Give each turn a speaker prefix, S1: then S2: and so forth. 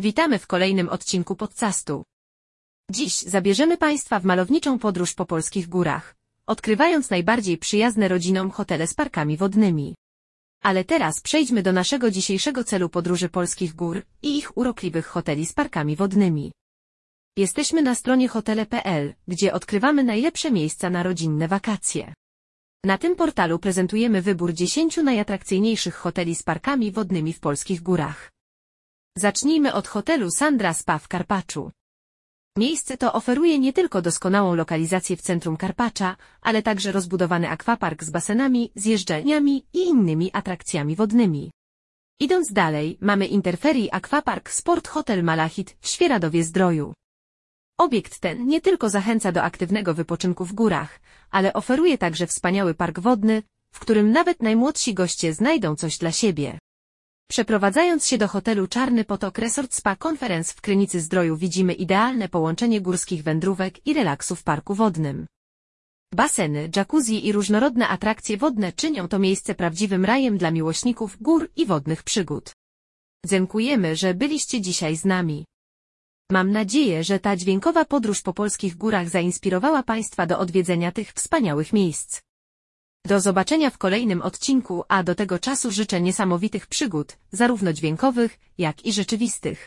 S1: Witamy w kolejnym odcinku podcastu. Dziś zabierzemy Państwa w malowniczą podróż po polskich górach, odkrywając najbardziej przyjazne rodzinom hotele z parkami wodnymi. Ale teraz przejdźmy do naszego dzisiejszego celu podróży polskich gór i ich urokliwych hoteli z parkami wodnymi. Jesteśmy na stronie hotele.pl, gdzie odkrywamy najlepsze miejsca na rodzinne wakacje. Na tym portalu prezentujemy wybór 10 najatrakcyjniejszych hoteli z parkami wodnymi w polskich górach. Zacznijmy od hotelu Sandra Spa w Karpaczu. Miejsce to oferuje nie tylko doskonałą lokalizację w centrum Karpacza, ale także rozbudowany akwapark z basenami, zjeżdżalniami i innymi atrakcjami wodnymi. Idąc dalej, mamy Interferii Aquapark Sport Hotel Malachit w Świeradowie-Zdroju. Obiekt ten nie tylko zachęca do aktywnego wypoczynku w górach, ale oferuje także wspaniały park wodny, w którym nawet najmłodsi goście znajdą coś dla siebie. Przeprowadzając się do hotelu Czarny Potok Resort Spa Conference w Krynicy Zdroju widzimy idealne połączenie górskich wędrówek i relaksu w parku wodnym. Baseny, jacuzzi i różnorodne atrakcje wodne czynią to miejsce prawdziwym rajem dla miłośników gór i wodnych przygód. Dziękujemy, że byliście dzisiaj z nami. Mam nadzieję, że ta dźwiękowa podróż po polskich górach zainspirowała Państwa do odwiedzenia tych wspaniałych miejsc. Do zobaczenia w kolejnym odcinku, a do tego czasu życzę niesamowitych przygód, zarówno dźwiękowych, jak i rzeczywistych.